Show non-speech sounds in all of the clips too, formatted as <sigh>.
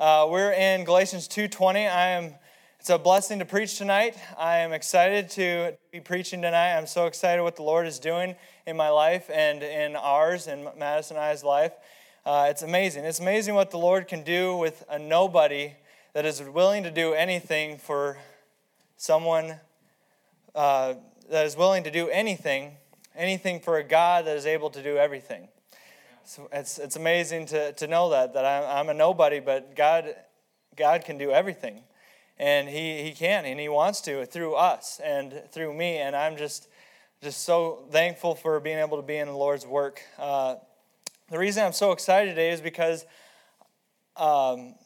Uh, we're in Galatians 2:20. I am. It's a blessing to preach tonight. I am excited to be preaching tonight. I'm so excited what the Lord is doing in my life and in ours, and Madison and I's life. Uh, it's amazing. It's amazing what the Lord can do with a nobody that is willing to do anything for someone uh, that is willing to do anything, anything for a God that is able to do everything. So it's, it's amazing to, to know that, that I'm, I'm a nobody, but God, God can do everything. And he, he can, and He wants to through us and through me. And I'm just, just so thankful for being able to be in the Lord's work. Uh, the reason I'm so excited today is because um,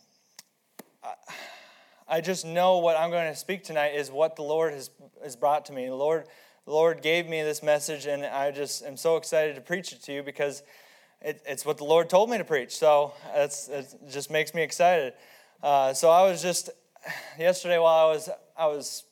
I just know what I'm going to speak tonight is what the Lord has, has brought to me. The Lord, the Lord gave me this message, and I just am so excited to preach it to you because it, it's what the Lord told me to preach. So it just makes me excited. Uh, so I was just yesterday while I was I was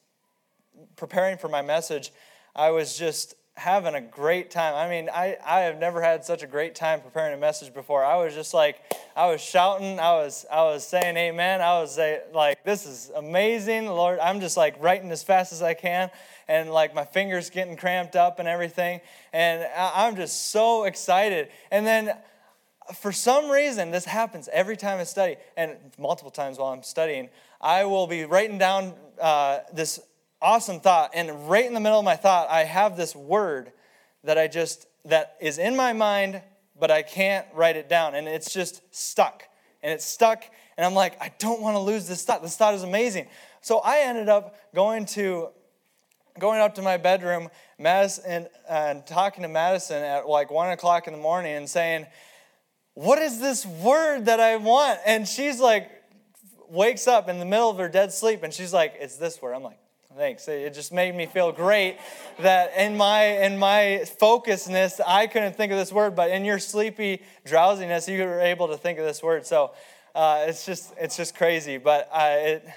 preparing for my message, I was just having a great time. I mean, I, I have never had such a great time preparing a message before. I was just like, I was shouting, I was I was saying amen. I was say, like, this is amazing, Lord. I'm just like writing as fast as I can, and like my fingers getting cramped up and everything. And I'm just so excited. And then for some reason, this happens every time I study, and multiple times while I'm studying, I will be writing down uh, this awesome thought. And right in the middle of my thought, I have this word that I just, that is in my mind, but I can't write it down. And it's just stuck. And it's stuck. And I'm like, I don't want to lose this thought. This thought is amazing. So I ended up going to, going up to my bedroom, Madison, and talking to Madison at like one o'clock in the morning and saying, what is this word that I want? And she's like, wakes up in the middle of her dead sleep and she's like, it's this word. I'm like, Thanks. It just made me feel great that in my in my focusness, I couldn't think of this word, but in your sleepy drowsiness, you were able to think of this word. So uh, it's just it's just crazy. But it,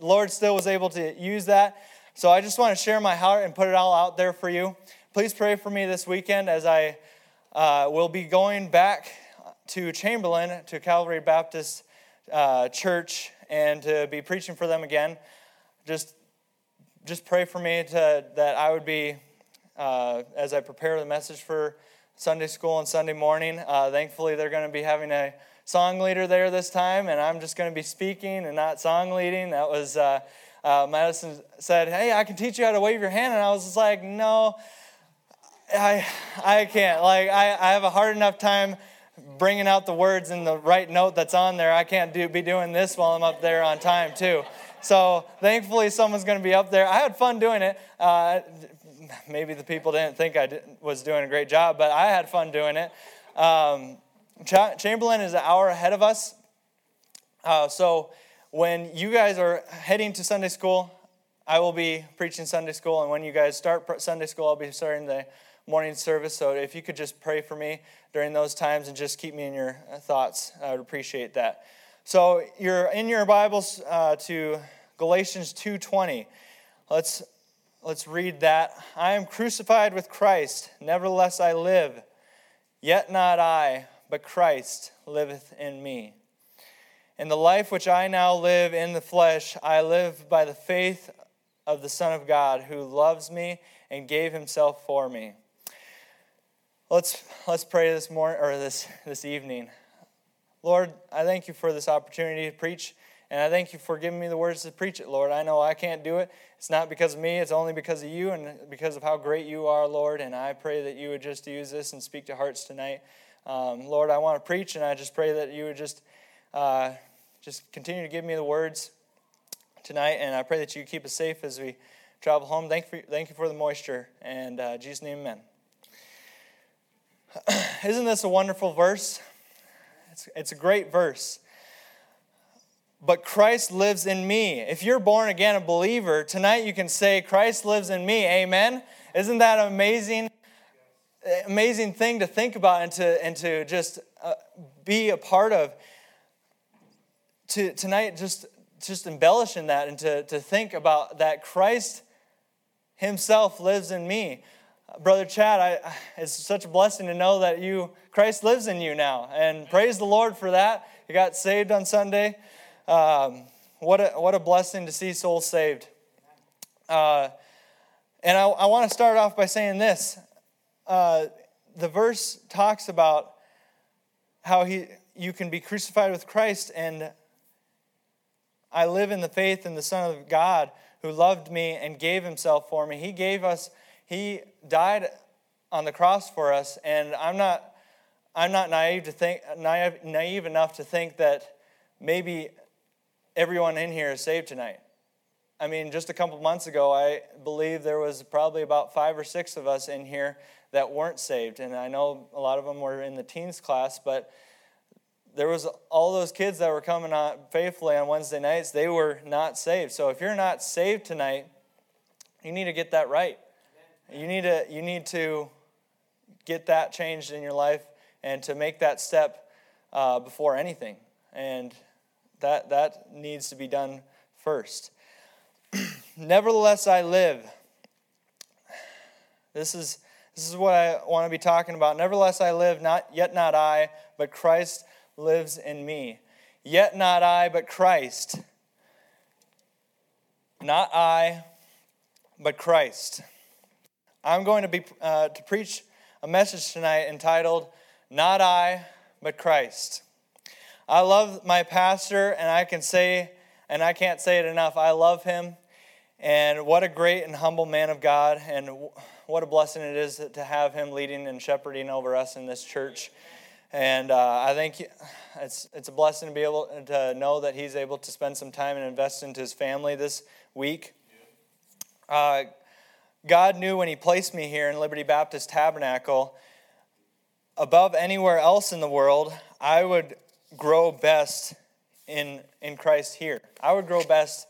Lord still was able to use that. So I just want to share my heart and put it all out there for you. Please pray for me this weekend as I uh, will be going back to Chamberlain to Calvary Baptist uh, Church and to be preaching for them again. Just just pray for me to, that I would be, uh, as I prepare the message for Sunday school and Sunday morning. Uh, thankfully, they're going to be having a song leader there this time, and I'm just going to be speaking and not song leading. That was, uh, uh, Madison said, Hey, I can teach you how to wave your hand. And I was just like, No, I, I can't. Like, I, I have a hard enough time bringing out the words in the right note that's on there. I can't do, be doing this while I'm up there on time, too. So thankfully, someone's going to be up there. I had fun doing it. Uh, maybe the people didn't think I did, was doing a great job, but I had fun doing it. Um, Chamberlain is an hour ahead of us. Uh, so when you guys are heading to Sunday school, I will be preaching Sunday school. And when you guys start Sunday school, I'll be starting the morning service. So if you could just pray for me during those times and just keep me in your thoughts, I would appreciate that. So you're in your Bibles uh, to Galatians 2:20. Let's let's read that. I am crucified with Christ, nevertheless I live. Yet not I, but Christ liveth in me. In the life which I now live in the flesh, I live by the faith of the Son of God who loves me and gave himself for me. Let's let's pray this morning or this this evening. Lord, I thank you for this opportunity to preach, and I thank you for giving me the words to preach it, Lord. I know I can't do it. It's not because of me, it's only because of you and because of how great you are, Lord. And I pray that you would just use this and speak to hearts tonight. Um, Lord, I want to preach, and I just pray that you would just, uh, just continue to give me the words tonight, and I pray that you keep us safe as we travel home. Thank, for, thank you for the moisture, and uh, Jesus' name, amen. <clears throat> Isn't this a wonderful verse? It's, it's a great verse. But Christ lives in me. If you're born again, a believer, tonight you can say, Christ lives in me. Amen. Isn't that amazing? Amazing thing to think about and to, and to just uh, be a part of. To, tonight, just, just embellishing that and to, to think about that Christ Himself lives in me. Brother Chad, I, it's such a blessing to know that you Christ lives in you now, and praise the Lord for that. you got saved on Sunday. Um, what, a, what a blessing to see souls saved. Uh, and I, I want to start off by saying this. Uh, the verse talks about how he, you can be crucified with Christ, and I live in the faith in the Son of God who loved me and gave himself for me. He gave us, he died on the cross for us, and I'm not, I'm not naive to think, naive, naive enough to think that maybe everyone in here is saved tonight. I mean, just a couple months ago, I believe there was probably about five or six of us in here that weren't saved. And I know a lot of them were in the teens class, but there was all those kids that were coming on faithfully on Wednesday nights, they were not saved. So if you're not saved tonight, you need to get that right. You need to you need to get that changed in your life and to make that step uh, before anything. And that that needs to be done first. <clears throat> Nevertheless, I live. This is this is what I want to be talking about. Nevertheless, I live, not yet not I, but Christ lives in me. Yet not I, but Christ. Not I, but Christ. I'm going to be uh, to preach a message tonight entitled "Not I, but Christ." I love my pastor, and I can say, and I can't say it enough. I love him, and what a great and humble man of God, and what a blessing it is to have him leading and shepherding over us in this church. And uh, I think it's, it's a blessing to be able to know that he's able to spend some time and invest into his family this week. Uh, God knew when he placed me here in Liberty Baptist Tabernacle, above anywhere else in the world, I would grow best in, in Christ here. I would grow best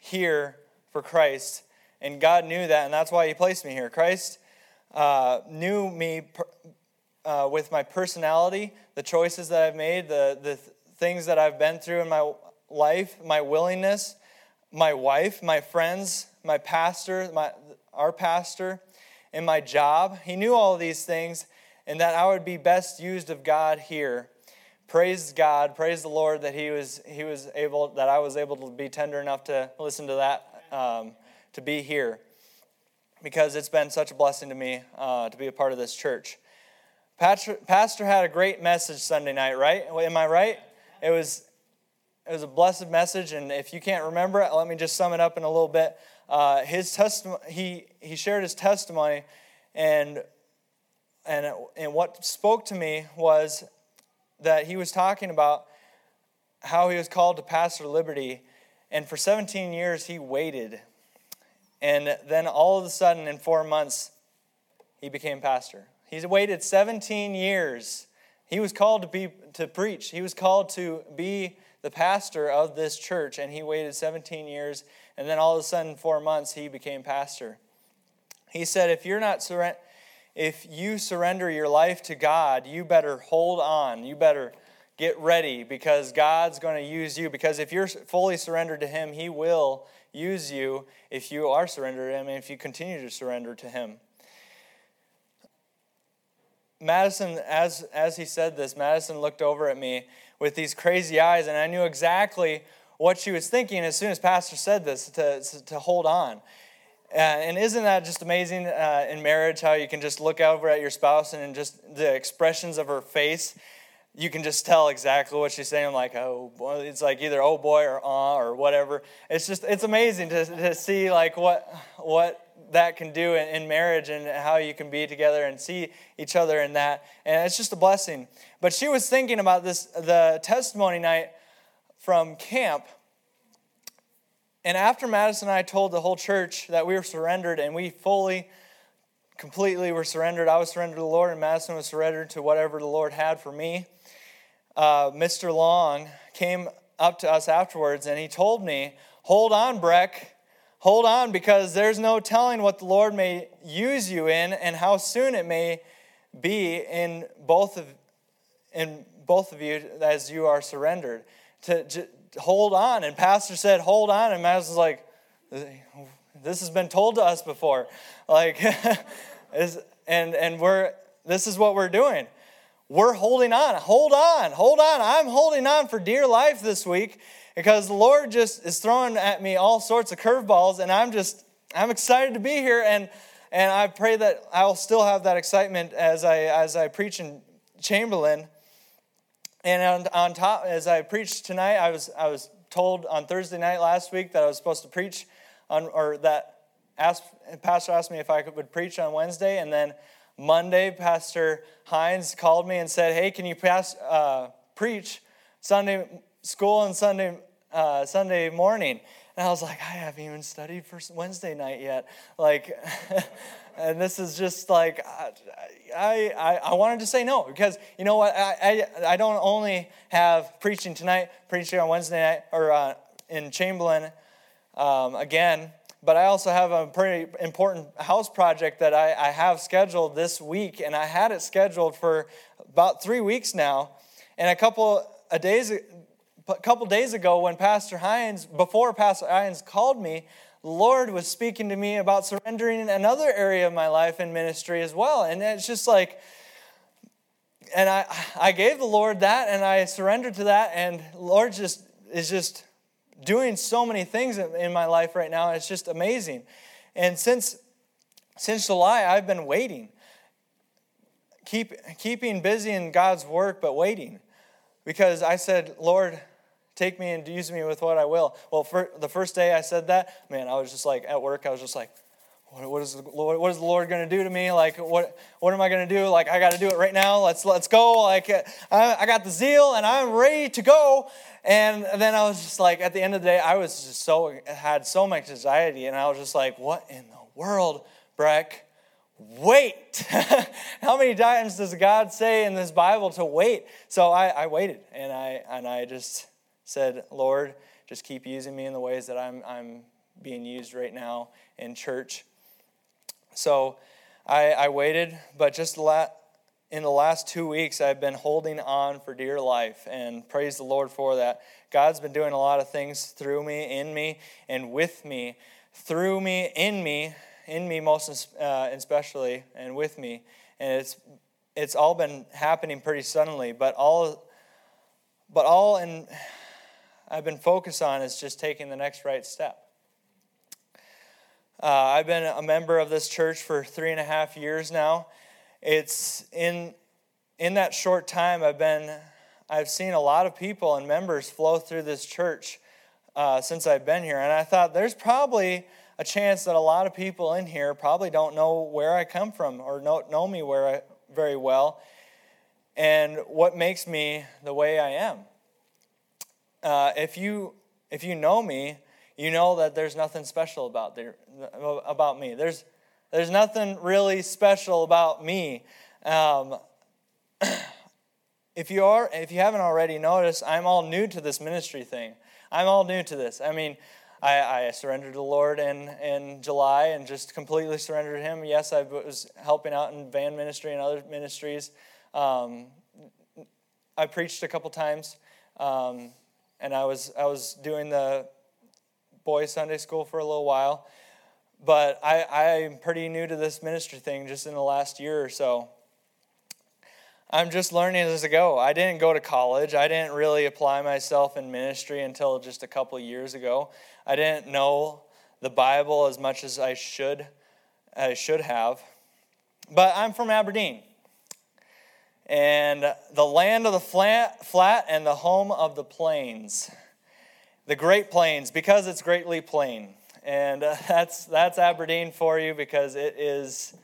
here for Christ and God knew that, and that's why He placed me here. Christ uh, knew me uh, with my personality, the choices that I've made, the, the things that I've been through in my life, my willingness, my wife, my friends, my pastor, my, our pastor, and my job. He knew all these things, and that I would be best used of God here. Praise God, praise the Lord that He was He was able that I was able to be tender enough to listen to that. Um, to be here because it's been such a blessing to me uh, to be a part of this church. Pastor, Pastor had a great message Sunday night, right? Am I right? It was it was a blessed message, and if you can't remember it, let me just sum it up in a little bit. Uh, his testimony, he he shared his testimony, and and and what spoke to me was that he was talking about how he was called to pastor Liberty, and for 17 years he waited and then all of a sudden, in four months, he became pastor. He's waited 17 years. He was called to be to preach. He was called to be the pastor of this church, and he waited 17 years. And then all of a sudden, four months, he became pastor. He said, "If you're not surrender, if you surrender your life to God, you better hold on. You better get ready because God's going to use you. Because if you're fully surrendered to Him, He will use you if you are surrendered to Him and if you continue to surrender to Him. Madison, as, as he said this, Madison looked over at me with these crazy eyes, and I knew exactly what she was thinking as soon as Pastor said this to, to hold on. Uh, and isn't that just amazing uh, in marriage how you can just look over at your spouse and just the expressions of her face you can just tell exactly what she's saying. like, oh, boy. it's like either oh boy or ah or whatever. It's just it's amazing to, to see like what what that can do in, in marriage and how you can be together and see each other in that. And it's just a blessing. But she was thinking about this the testimony night from camp. And after Madison and I told the whole church that we were surrendered and we fully completely were surrendered. I was surrendered to the Lord, and Madison was surrendered to whatever the Lord had for me uh, Mr. Long came up to us afterwards and he told me, Hold on, Breck. Hold on, because there's no telling what the Lord may use you in and how soon it may be in both of, in both of you as you are surrendered. To, to hold on. And Pastor said, Hold on. And was like, This has been told to us before. Like, <laughs> and, and we're, this is what we're doing we're holding on. Hold on, hold on. I'm holding on for dear life this week because the Lord just is throwing at me all sorts of curveballs, and I'm just I'm excited to be here, and and I pray that I'll still have that excitement as I as I preach in Chamberlain. And on, on top, as I preached tonight, I was I was told on Thursday night last week that I was supposed to preach on, or that asked, pastor asked me if I could, would preach on Wednesday, and then Monday, Pastor Hines called me and said, "Hey, can you pass uh, preach Sunday school and Sunday uh, Sunday morning?" And I was like, "I haven't even studied for Wednesday night yet." Like, <laughs> and this is just like I, I I wanted to say no because you know what I I, I don't only have preaching tonight, preaching on Wednesday night or uh, in Chamberlain um, again but I also have a pretty important house project that I, I have scheduled this week, and I had it scheduled for about three weeks now. And a couple of days, a couple days ago, when Pastor Hines, before Pastor Hines called me, the Lord was speaking to me about surrendering another area of my life in ministry as well. And it's just like, and I, I gave the Lord that, and I surrendered to that, and Lord just is just doing so many things in my life right now. It's just amazing. And since since July, I've been waiting, keep keeping busy in God's work, but waiting, because I said, Lord. Take me and use me with what I will. Well, for the first day I said that, man, I was just like at work. I was just like, what is the Lord, what is the Lord going to do to me? Like, what, what am I going to do? Like, I got to do it right now. Let's, let's go. Like, I, I got the zeal and I'm ready to go. And then I was just like, at the end of the day, I was just so, had so much anxiety. And I was just like, what in the world, Breck? Wait. <laughs> How many times does God say in this Bible to wait? So I, I waited and I, and I just said, Lord, just keep using me in the ways that I'm, I'm being used right now in church. So I, I waited, but just la- in the last two weeks, I've been holding on for dear life, and praise the Lord for that. God's been doing a lot of things through me, in me, and with me. Through me, in me, in me most uh, especially, and with me. And it's it's all been happening pretty suddenly, but all but all in I've been focused on is just taking the next right step. Uh, I've been a member of this church for three and a half years now. It's in in that short time I've been I've seen a lot of people and members flow through this church uh, since I've been here, and I thought there's probably a chance that a lot of people in here probably don't know where I come from or know, know me where I, very well, and what makes me the way I am. Uh, if you if you know me, you know that there's nothing special about there about me. There's there's nothing really special about me. Um, <clears throat> if you are if you haven't already noticed, I'm all new to this ministry thing. I'm all new to this. I mean, I, I surrendered to the Lord in, in July and just completely surrendered Him. Yes, I was helping out in van ministry and other ministries. Um, I preached a couple times, um, and I was I was doing the boys' Sunday school for a little while. But I, I'm pretty new to this ministry thing just in the last year or so. I'm just learning as I go. I didn't go to college. I didn't really apply myself in ministry until just a couple years ago. I didn't know the Bible as much as I should I should have. But I'm from Aberdeen. And the land of the flat, flat and the home of the plains the Great Plains because it's greatly plain. And uh, <laughs> that's, that's Aberdeen for you because it is,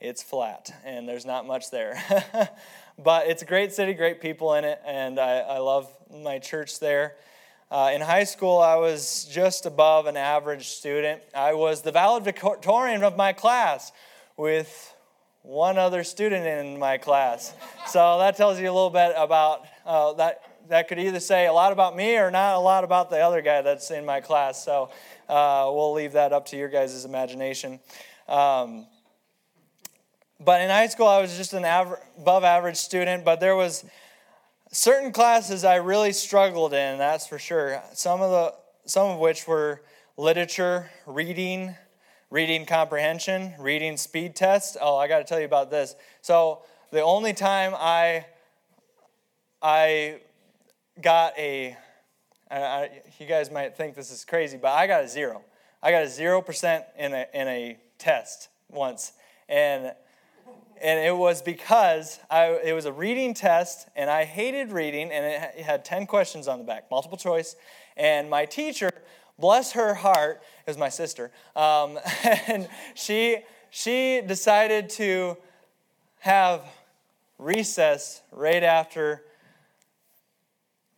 it's flat and there's not much there. <laughs> but it's a great city, great people in it, and I, I love my church there. Uh, in high school, I was just above an average student. I was the valedictorian of my class with one other student in my class. So that tells you a little bit about uh, that that could either say a lot about me or not a lot about the other guy that's in my class. So uh, we'll leave that up to your guys' imagination. Um, but in high school, I was just an above average student, but there was certain classes I really struggled in, that's for sure. Some of the some of which were literature, reading, reading comprehension, reading speed test. Oh, I got to tell you about this. So the only time I I got a, you guys might think this is crazy, but I got a zero. I got a 0% in a, in a test once. And, and it was because I, it was a reading test, and I hated reading, and it had 10 questions on the back, multiple choice. And my teacher, bless her heart, is my sister, um, <laughs> and she, she decided to have recess right after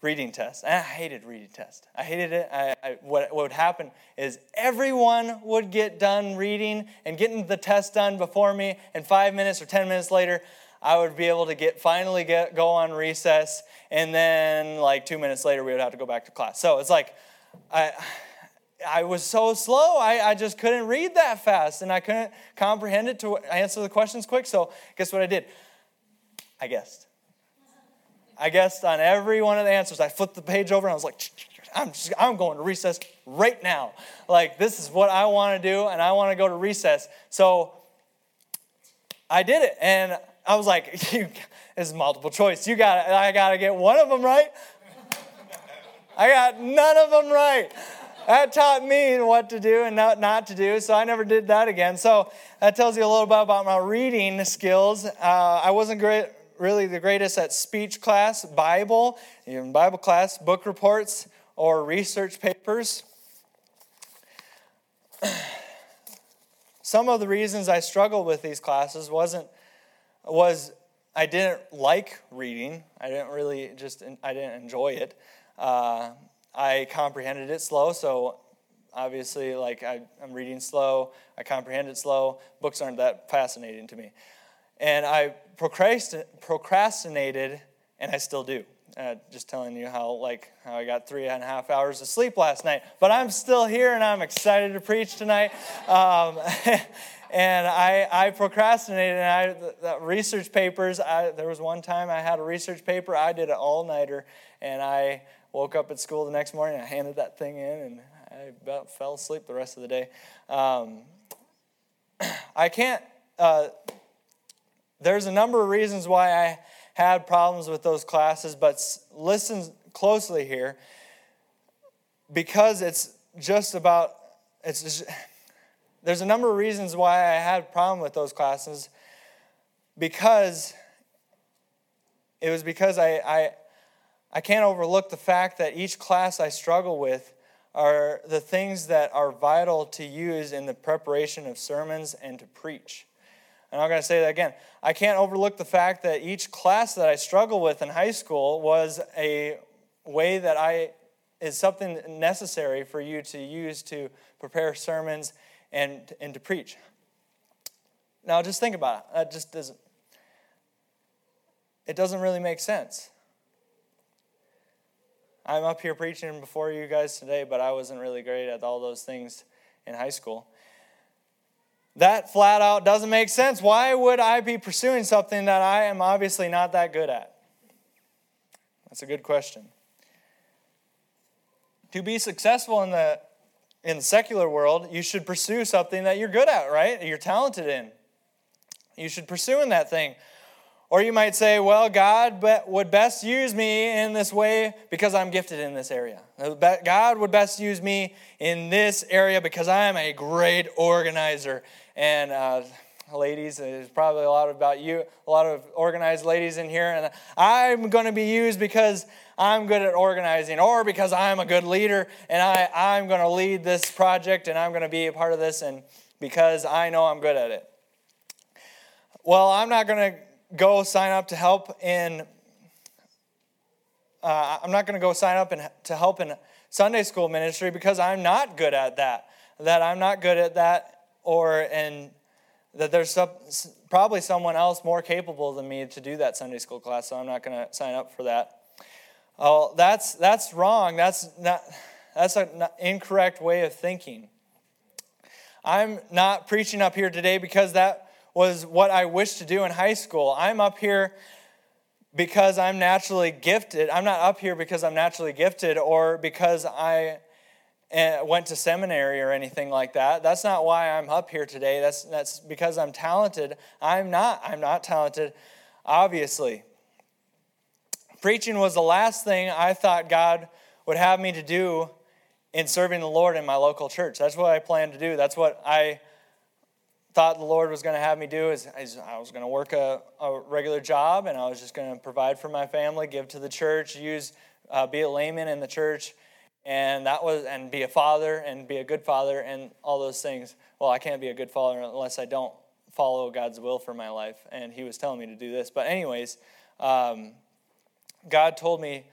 reading test. And I hated reading test. I hated it. I, I, what, what would happen is everyone would get done reading and getting the test done before me, and five minutes or ten minutes later, I would be able to get finally get go on recess, and then like two minutes later, we would have to go back to class. So it's like I. I was so slow, I, I just couldn't read that fast and I couldn't comprehend it to answer the questions quick. So, guess what I did? I guessed. I guessed on every one of the answers. I flipped the page over and I was like, I'm, just, I'm going to recess right now. Like, this is what I want to do, and I want to go to recess. So I did it. And I was like, <laughs> this is multiple choice. You got. I got to get one of them right. I got none of them right. That taught me what to do and not, not to do, so I never did that again. So that tells you a little bit about my reading skills. Uh, I wasn't great, really the greatest at speech class, Bible, even Bible class, book reports, or research papers. Some of the reasons I struggled with these classes wasn't was I didn't like reading. I didn't really just I didn't enjoy it. Uh, I comprehended it slow, so obviously like I, I'm reading slow. I comprehend it slow. Books aren't that fascinating to me. And I procrastinated, and I still do. Uh, just telling you how like how I got three and a half hours of sleep last night. But I'm still here, and I'm excited to preach tonight. Um, <laughs> and I, I procrastinated. And I the, the research papers. I, there was one time I had a research paper. I did an all nighter, and I woke up at school the next morning. I handed that thing in, and I about fell asleep the rest of the day. Um, <clears throat> I can't. Uh, there's a number of reasons why I had problems with those classes, but listen closely here because it's just about it's just, <sighs> there's a number of reasons why I had a problem with those classes because it was because I, I I can't overlook the fact that each class I struggle with are the things that are vital to use in the preparation of sermons and to preach. And I'm going to say that again. I can't overlook the fact that each class that I struggled with in high school was a way that I is something necessary for you to use to prepare sermons and, and to preach. Now, just think about it. That just doesn't. It doesn't really make sense. I'm up here preaching before you guys today, but I wasn't really great at all those things in high school. That flat out doesn't make sense. Why would I be pursuing something that I am obviously not that good at? That's a good question. To be successful in the in the secular world, you should pursue something that you're good at, right? You're talented in. You should pursue in that thing. Or you might say, well, God would best use me in this way because I'm gifted in this area. God would best use me in this area because I'm a great organizer. And uh, ladies, there's probably a lot about you, a lot of organized ladies in here. And I'm going to be used because I'm good at organizing or because I'm a good leader and I, I'm going to lead this project and I'm going to be a part of this and because I know I'm good at it. Well, I'm not going to go sign up to help in, uh, I'm not going to go sign up in, to help in Sunday school ministry because I'm not good at that. That I'm not good at that, or and that there's some, probably someone else more capable than me to do that Sunday school class, so I'm not going to sign up for that. Oh, that's that's wrong. That's not that's an incorrect way of thinking. I'm not preaching up here today because that was what I wished to do in high school. I'm up here because I'm naturally gifted. I'm not up here because I'm naturally gifted or because I eh, went to seminary or anything like that. That's not why I'm up here today. That's that's because I'm talented. I'm not. I'm not talented, obviously. preaching was the last thing I thought God would have me to do in serving the Lord in my local church. That's what I planned to do. That's what I thought the Lord was going to have me do is, I was going to work a, a, regular job and I was just going to provide for my family, give to the church, use uh, be a layman in the church, and that was and be a father and be a good father and all those things. Well, I can't be a good father unless I don't follow God's will for my life, and He was telling me to do this. But anyways, um, God told me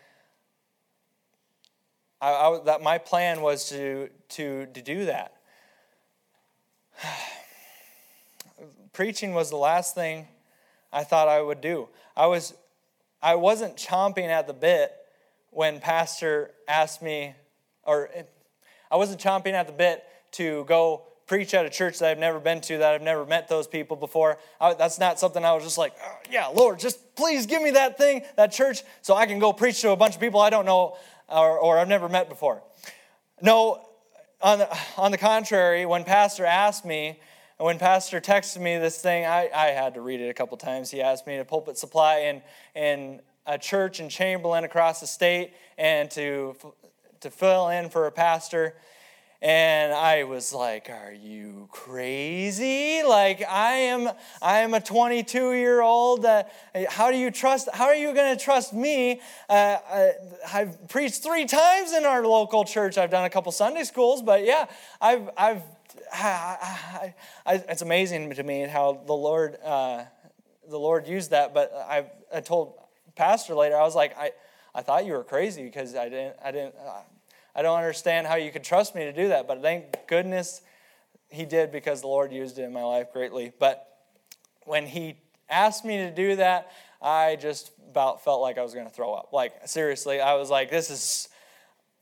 I, I, that my plan was to to to do that. <sighs> Preaching was the last thing I thought I would do. I was I wasn't chomping at the bit when pastor asked me or I wasn't chomping at the bit to go preach at a church that I've never been to, that I've never met those people before. I, that's not something I was just like, oh, yeah, Lord, just please give me that thing, that church, so I can go preach to a bunch of people I don't know or, or I've never met before. No, on the, on the contrary, when Pastor asked me, and when Pastor texted me this thing, I, I had to read it a couple times. He asked me to pulpit supply in, in a church in Chamberlain across the state and to to fill in for a pastor. And I was like, "Are you crazy? Like I am, I am a 22 year old. Uh, how do you trust? How are you going to trust me? Uh, I, have preached three times in our local church. I've done a couple Sunday schools, but yeah, I've, I've, I, I, it's amazing to me how the Lord, uh, the Lord used that. But I, I told Pastor later, I was like, I, I thought you were crazy because I didn't, I didn't, I don't understand how you could trust me to do that, but thank goodness he did because the Lord used it in my life greatly. But when he asked me to do that, I just about felt like I was going to throw up. Like seriously, I was like, this is.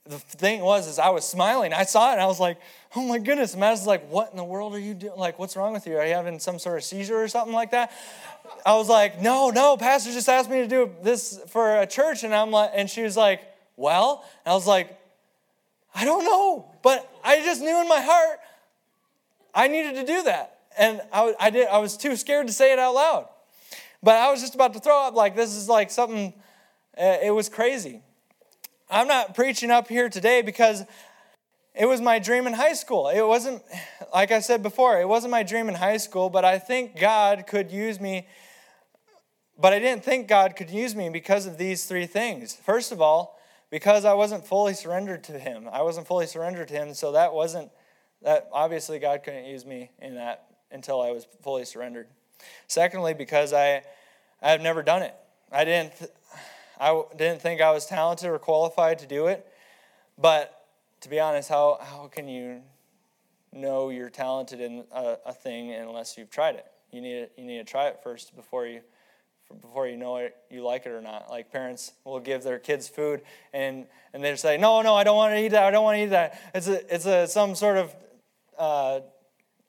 The thing was, is I was smiling. I saw it, and I was like, "Oh my goodness!" Was like, "What in the world are you doing? Like, what's wrong with you? Are you having some sort of seizure or something like that?" I was like, "No, no, Pastor just asked me to do this for a church," and I'm like, and she was like, "Well," and I was like, I don't know, but I just knew in my heart I needed to do that. And I, I, did, I was too scared to say it out loud. But I was just about to throw up, like, this is like something, uh, it was crazy. I'm not preaching up here today because it was my dream in high school. It wasn't, like I said before, it wasn't my dream in high school, but I think God could use me. But I didn't think God could use me because of these three things. First of all, because I wasn't fully surrendered to Him. I wasn't fully surrendered to Him, so that wasn't, that obviously God couldn't use me in that until I was fully surrendered. Secondly, because I, I've never done it. I didn't, I didn't think I was talented or qualified to do it. But to be honest, how, how can you know you're talented in a, a thing unless you've tried it? You need, you need to try it first before you before you know it, you like it or not. Like parents will give their kids food and, and they say, no, no, I don't want to eat that. I don't want to eat that. It's a, it's a, some sort of uh,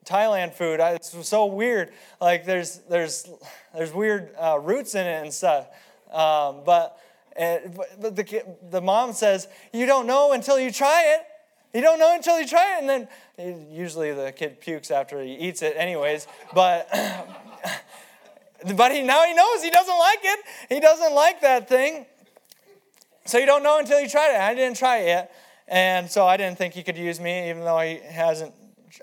Thailand food. It's so weird. Like there's, there's, there's weird uh, roots in it and stuff. Um, but, and, but the, the mom says, you don't know until you try it. You don't know until you try it. And then usually the kid pukes after he eats it anyways. But <laughs> But he, now he knows he doesn't like it. He doesn't like that thing. So you don't know until you try it. I didn't try it yet. And so I didn't think he could use me, even though he hasn't,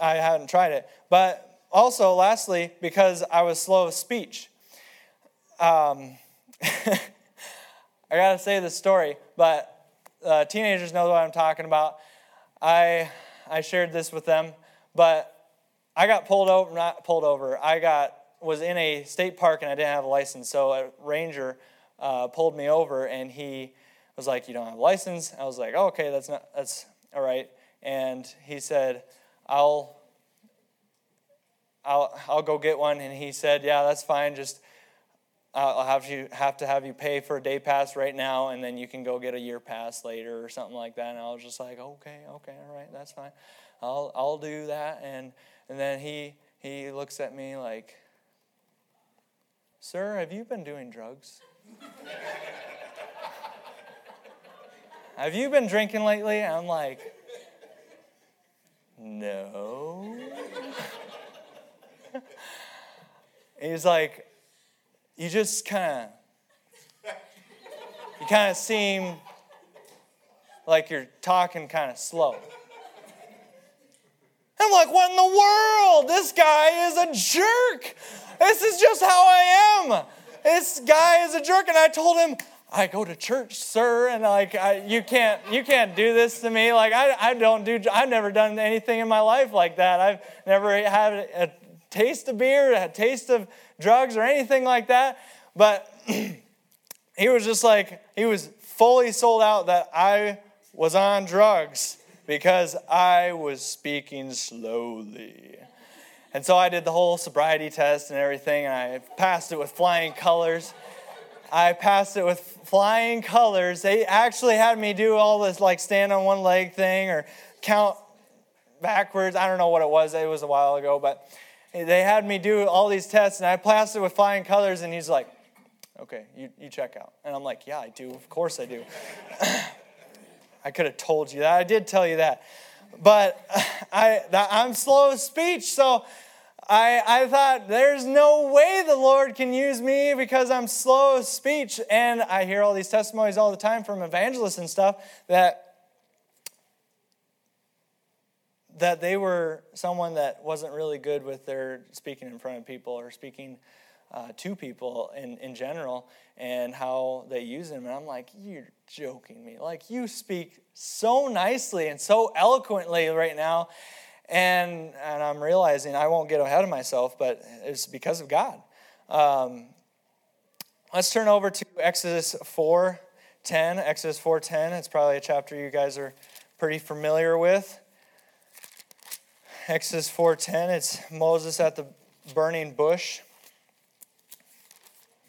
I hadn't tried it. But also, lastly, because I was slow of speech. Um, <laughs> I gotta say this story, but uh, teenagers know what I'm talking about. I I shared this with them, but I got pulled over, not pulled over. I got was in a state park and I didn't have a license. So a ranger uh, pulled me over and he was like, "You don't have a license." I was like, oh, "Okay, that's not that's all right." And he said, "I'll." I'll, I'll go get one. And he said, Yeah, that's fine. Just I'll have you have to have you pay for a day pass right now, and then you can go get a year pass later or something like that. And I was just like, okay, okay, all right, that's fine. I'll I'll do that. And and then he he looks at me like, Sir, have you been doing drugs? have you been drinking lately? I'm like, No. <laughs> he's like, You just kind of. You kind of seem like you're talking kind of slow. I'm like, what in the world? This guy is a jerk. This is just how I am. This guy is a jerk. And I told him, I go to church, sir, and like I, you can't you can't do this to me. Like I, I don't do I've never done anything in my life like that. I've never had a taste of beer, a taste of drugs, or anything like that. But <clears throat> he was just like he was fully sold out that I was on drugs because I was speaking slowly. And so I did the whole sobriety test and everything, and I passed it with flying colors. I passed it with flying colors. They actually had me do all this like stand on one leg thing or count backwards. I don't know what it was. It was a while ago, but they had me do all these tests, and I it with flying colors. And he's like, "Okay, you, you check out." And I'm like, "Yeah, I do. Of course I do." <laughs> I could have told you that. I did tell you that, but <laughs> I I'm slow of speech, so I, I thought, there's no way the Lord can use me because I'm slow of speech. And I hear all these testimonies all the time from evangelists and stuff that that they were someone that wasn't really good with their speaking in front of people or speaking uh, to people in, in general and how they use them. And I'm like, you're joking me. Like, you speak so nicely and so eloquently right now and, and I'm realizing I won't get ahead of myself, but it's because of God. Um, let's turn over to Exodus 4 10. Exodus 4 10. It's probably a chapter you guys are pretty familiar with. Exodus 4:10 it's Moses at the burning bush.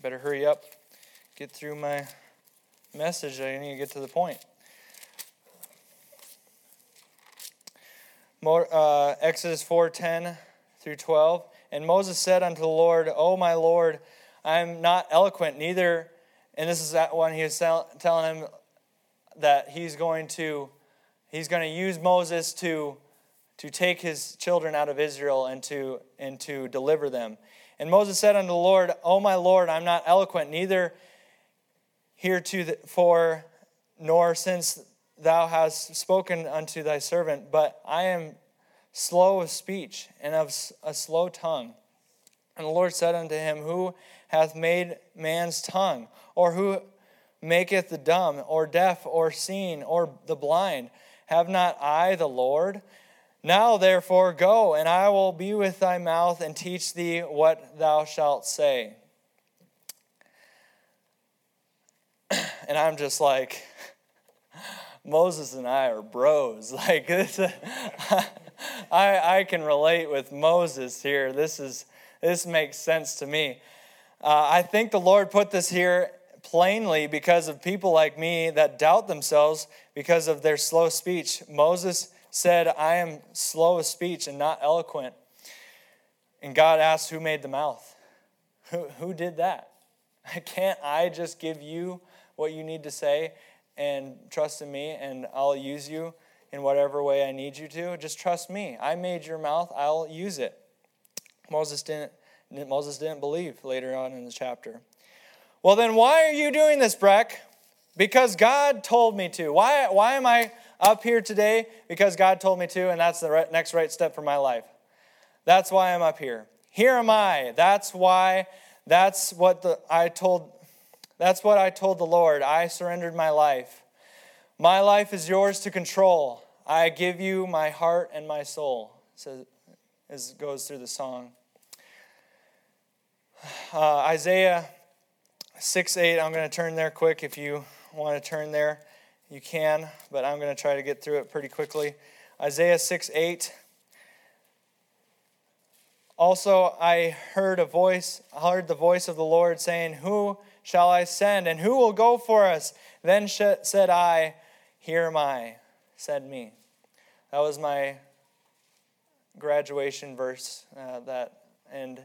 Better hurry up. Get through my message. I need to get to the point. uh, Exodus 4:10 through 12. And Moses said unto the Lord, O my Lord, I am not eloquent, neither. And this is that one he was telling him that he's going to he's going to use Moses to to take his children out of Israel and to and to deliver them. And Moses said unto the Lord, O my Lord, I'm not eloquent, neither heretofore nor since thou hast spoken unto thy servant, but I am slow of speech and of a slow tongue. And the Lord said unto him, Who hath made man's tongue? Or who maketh the dumb, or deaf, or seen, or the blind? Have not I the Lord? Now therefore go, and I will be with thy mouth and teach thee what thou shalt say. <clears throat> And I'm just like, <laughs> Moses and I are bros. <laughs> Like this, <laughs> I, I can relate with Moses here. This is this makes sense to me. Uh, I think the Lord put this here plainly because of people like me that doubt themselves because of their slow speech. Moses said, I am slow of speech and not eloquent. And God asked, Who made the mouth? Who, who did that? <laughs> Can't I just give you what you need to say? and trust in me, and I'll use you in whatever way I need you to. Just trust me. I made your mouth, I'll use it. Moses didn't, Moses didn't believe later on in the chapter. Well, then why are you doing this, Breck? Because God told me to. Why, why am I up here today? Because God told me to, and that's the right, next right step for my life. That's why I'm up here. Here am I. That's why, that's what the, I told that's what I told the Lord. I surrendered my life. My life is yours to control. I give you my heart and my soul, says, as goes through the song. Uh, Isaiah 6 8, I'm going to turn there quick. If you want to turn there, you can, but I'm going to try to get through it pretty quickly. Isaiah 6 8. Also, I heard a voice, heard the voice of the Lord saying, Who shall I send? And who will go for us? Then said I, Here am I, said me. That was my graduation verse. Uh, that, and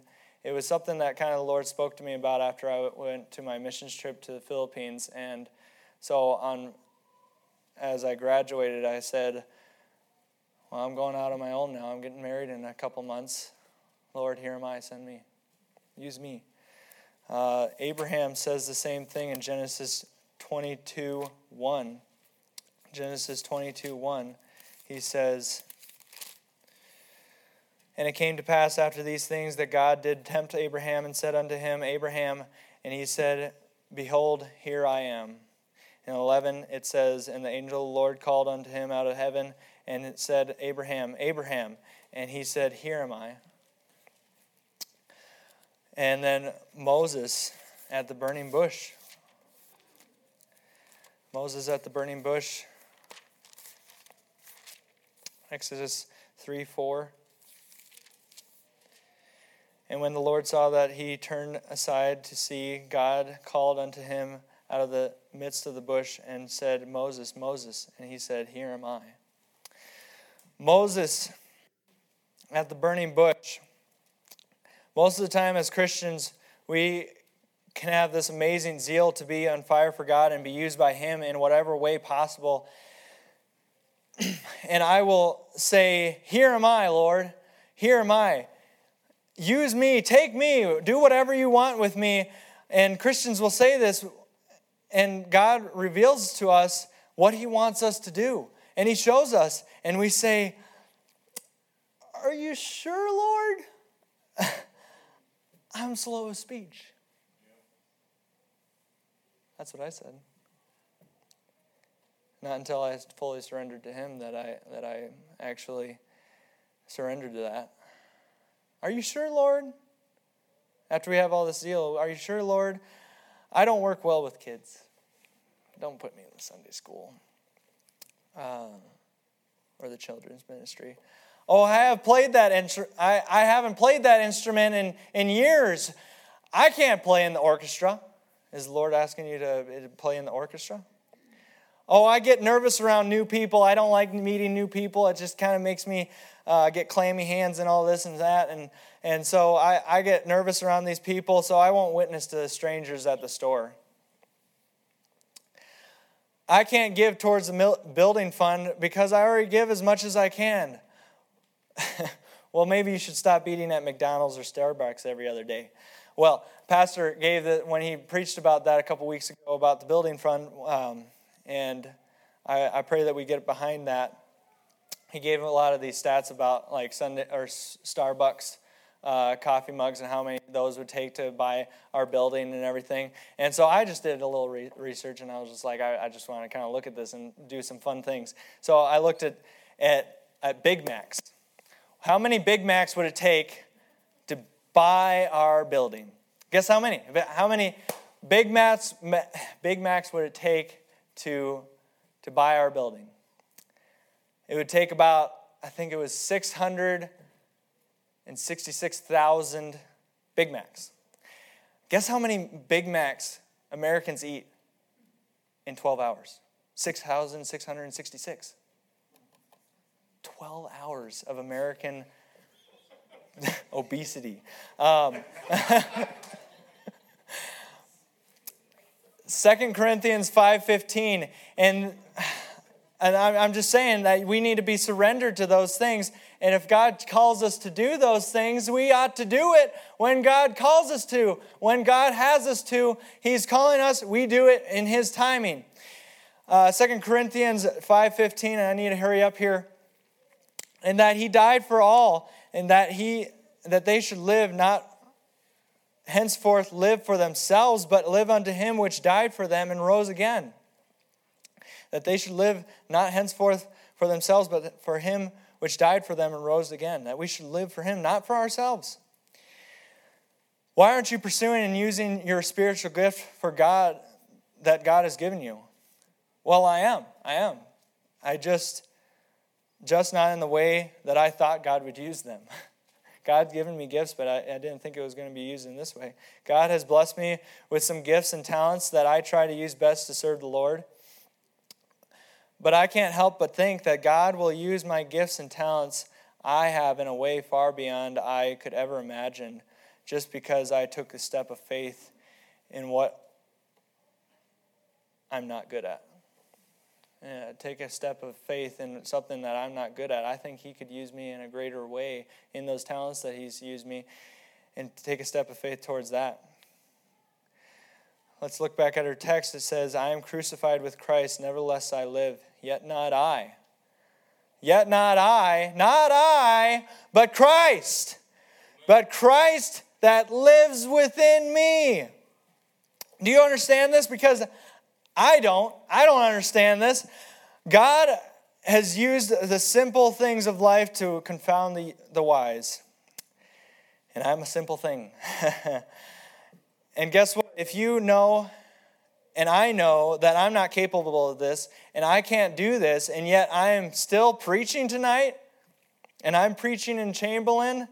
it was something that kind of the Lord spoke to me about after I went to my missions trip to the Philippines. And so, on as I graduated, I said, Well, I'm going out on my own now. I'm getting married in a couple months. Lord, here am I, send me. Use me. Uh, Abraham says the same thing in Genesis 22 1. Genesis 22 1. He says, And it came to pass after these things that God did tempt Abraham and said unto him, Abraham, and he said, Behold, here I am. In 11, it says, And the angel of the Lord called unto him out of heaven, and it said, Abraham, Abraham. And he said, Here am I. And then Moses at the burning bush. Moses at the burning bush. Exodus 3 4. And when the Lord saw that he turned aside to see, God called unto him out of the midst of the bush and said, Moses, Moses. And he said, Here am I. Moses at the burning bush. Most of the time, as Christians, we can have this amazing zeal to be on fire for God and be used by Him in whatever way possible. <clears throat> and I will say, Here am I, Lord. Here am I. Use me, take me, do whatever you want with me. And Christians will say this, and God reveals to us what He wants us to do. And He shows us, and we say, Are you sure, Lord? <laughs> I'm slow of speech. That's what I said. Not until I fully surrendered to Him that I that I actually surrendered to that. Are you sure, Lord? After we have all this deal, are you sure, Lord? I don't work well with kids. Don't put me in the Sunday school uh, or the children's ministry. Oh, I have played that instrument. I, I haven't played that instrument in, in years. I can't play in the orchestra. Is the Lord asking you to play in the orchestra? Oh, I get nervous around new people. I don't like meeting new people. It just kind of makes me uh, get clammy hands and all this and that. And, and so I, I get nervous around these people, so I won't witness to strangers at the store. I can't give towards the building fund because I already give as much as I can. <laughs> well, maybe you should stop eating at McDonald's or Starbucks every other day. Well, Pastor gave that when he preached about that a couple weeks ago about the building fund, um, and I, I pray that we get behind that. He gave a lot of these stats about like Sunday or Starbucks uh, coffee mugs and how many those would take to buy our building and everything. And so I just did a little re- research, and I was just like, I, I just want to kind of look at this and do some fun things. So I looked at at, at Big Macs. How many Big Macs would it take to buy our building. Guess how many? How many Big Macs, Big Macs would it take to, to buy our building? It would take about, I think it was 666,000 Big Macs. Guess how many Big Macs Americans eat in 12 hours? 6,666. 12 hours of American <laughs> obesity. Um, <laughs> 2 Corinthians 5.15, and, and I'm just saying that we need to be surrendered to those things. And if God calls us to do those things, we ought to do it when God calls us to. When God has us to, He's calling us, we do it in His timing. Uh, 2 Corinthians 5.15, and I need to hurry up here. And that He died for all, and that he that they should live not henceforth live for themselves, but live unto him which died for them and rose again. That they should live not henceforth for themselves, but for him which died for them and rose again. That we should live for him, not for ourselves. Why aren't you pursuing and using your spiritual gift for God that God has given you? Well, I am. I am. I just just not in the way that I thought God would use them. <laughs> God's given me gifts, but I, I, didn't think it was going to be used in this way. God has blessed me with some gifts and talents that I try to use best to serve the Lord. But I can't help but think that God will use my gifts and talents I have in a way far beyond I could ever imagine just because I took a step of faith in what I'm not good at uh, take a step of faith in something that I'm not good at. I think He could use me in a greater way in those talents that He's used me and take a step of faith towards that. let's look back at our text. It says, I am crucified with Christ, nevertheless I live, yet not I. Yet not I, not I, but Christ. But Christ that lives within me. Do you understand this? Because I don't. I don't understand this. God has used the simple things of life to confound the, the wise. And I'm a simple thing. <laughs> and guess what? If you know and I know that I'm not capable of this and I can't do this, and yet I am still preaching tonight and I'm preaching in Chamberlain,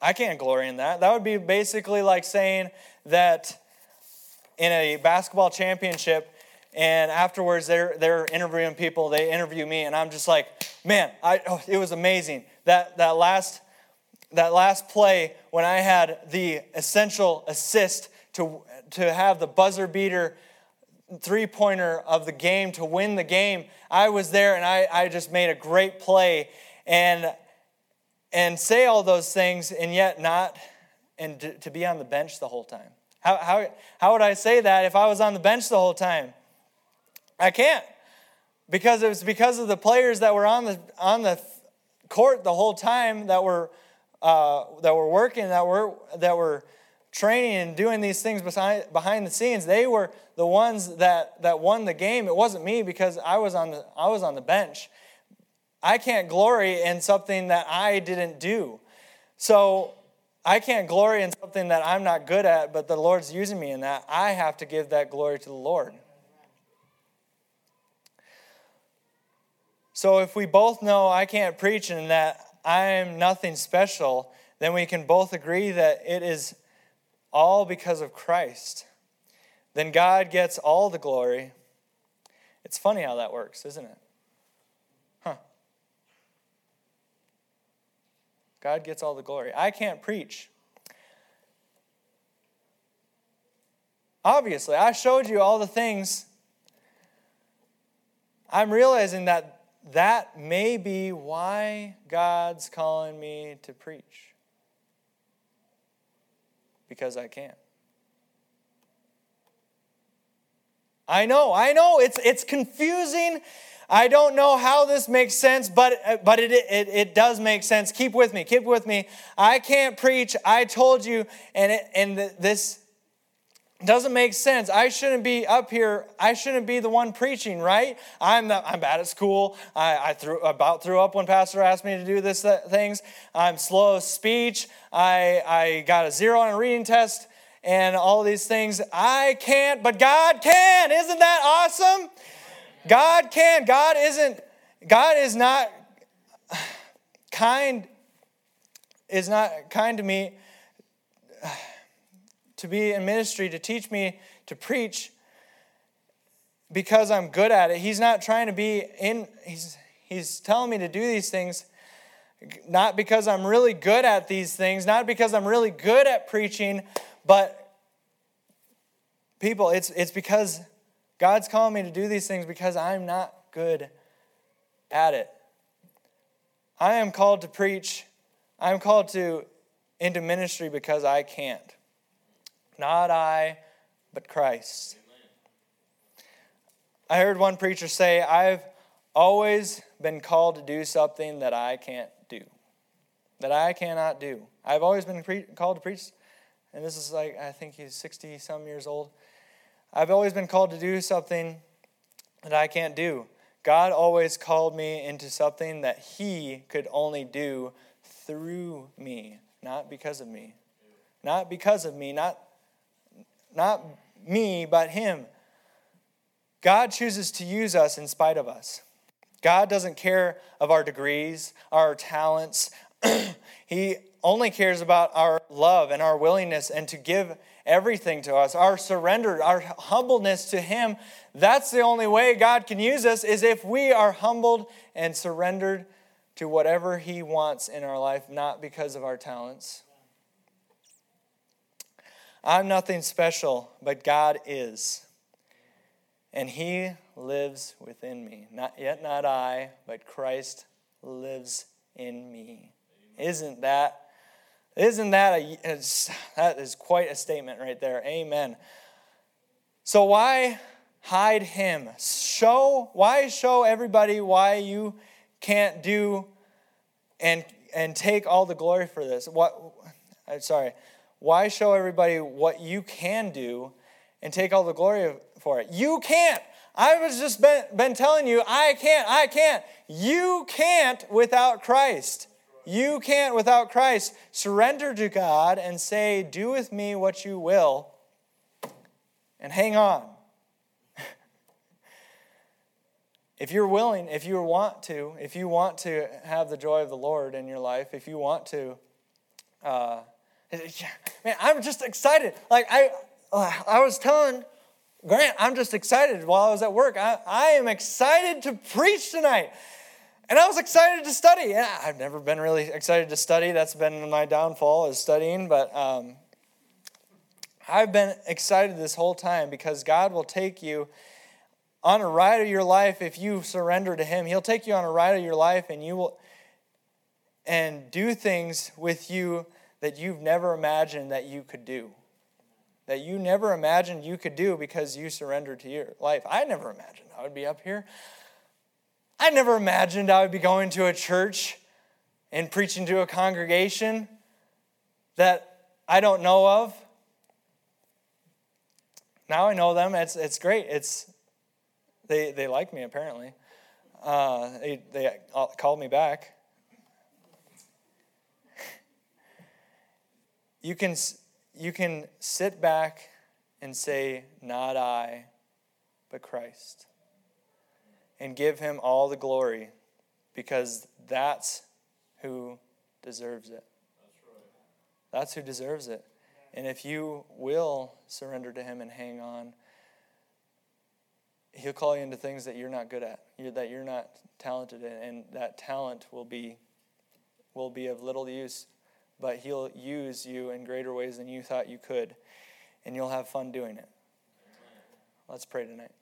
I can't glory in that. That would be basically like saying that in a basketball championship, and afterwards they're, they're interviewing people, they interview me, and I'm just like, man, I, oh, it was amazing. That, that, last, that last play when I had the essential assist to, to have the buzzer beater three pointer of the game to win the game. I was there and I, I just made a great play and and say all those things and yet not and to, to be on the bench the whole time. How, how, how would I say that if I was on the bench the whole time? I can't. Because it was because of the players that were on the on the court the whole time that were uh, that were working, that were that were training and doing these things behind, behind the scenes, they were the ones that, that won the game. It wasn't me because I was on the, I was on the bench. I can't glory in something that I didn't do. So I can't glory in something that I'm not good at, but the Lord's using me in that. I have to give that glory to the Lord. So if we both know I can't preach and that I'm nothing special, then we can both agree that it is all because of Christ, then God gets all the glory. It's funny how that works, isn't it? God gets all the glory. I can't preach. Obviously, I showed you all the things. I'm realizing that that may be why God's calling me to preach because I can't. I know, I know, it's, it's confusing. I don't know how this makes sense, but, but it, it, it does make sense. Keep with me, keep with me. I can't preach, I told you, and, it, and this doesn't make sense. I shouldn't be up here. I shouldn't be the one preaching, right? I'm the, I'm bad at school. I, I threw, about threw up when pastor asked me to do this uh, things. I'm slow of speech. I, I got a zero on a reading test and all these things. I can't, but God can. Isn't that awesome? God can. God isn't, God is not kind, is not kind to me to be in ministry, to teach me to preach because I'm good at it. He's not trying to be in, he's, he's telling me to do these things not because I'm really good at these things, not because I'm really good at preaching, but people, it's, it's because God's calling me to do these things because I'm not good at it. I am called to preach. I'm called to into ministry because I can't. Not I, but Christ. I heard one preacher say, I've always been called to do something that I can't do, that I cannot do. I've always been pre- called to preach, and this is like, I think he's 60 some years old. I've always been called to do something that I can't do. God always called me into something that He could only do through me, not because of me. Not because of me, not not me, but Him. God chooses to use us in spite of us. God doesn't care of our degrees, our talents. <clears throat> he only cares about our love and our willingness and to give everything to us, our surrender, our humbleness to Him. That's the only way God can use us is if we are humbled and surrendered to whatever He wants in our life, not because of our talents. I'm nothing special, but God is. And He lives within me. Not yet, not I, but Christ lives in me. Isn't that? Isn't that a that is quite a statement right there. Amen. So why hide him? Show why show everybody why you can't do and and take all the glory for this. What I'm sorry. Why show everybody what you can do and take all the glory for it? You can't. I was just been, been telling you, I can't, I can't. You can't without Christ. You can't without Christ. Surrender to God and say, Do with me what you will, and hang on. <laughs> if you're willing, if you want to, if you want to have the joy of the Lord in your life, if you want to, uh, <laughs> man, I'm just excited. Like I, I was telling Grant, I'm just excited while I was at work. I, I am excited to preach tonight. And I was excited to study. Yeah, I've never been really excited to study. That's been my downfall is studying. But um, I've been excited this whole time because God will take you on a ride of your life if you surrender to Him. He'll take you on a ride of your life and you will and do things with you that you've never imagined that you could do that you never imagined you could do because you surrendered to your life. I never imagined I would be up here. I never imagined I would be going to a church and preaching to a congregation that I don't know of. Now I know them. It's, it's great. It's, they, they like me, apparently. Uh, they, they called me back. You can you can sit back and say, Not I, but Christ. And give him all the glory because that's who deserves it. That's, who deserves it. And if you will surrender to him and hang on, he'll call you into things that you're not good at, that you're not talented in, and that talent will be will be of little use but He'll use you in greater ways than you thought you could, and you'll have fun doing it. Let's pray tonight.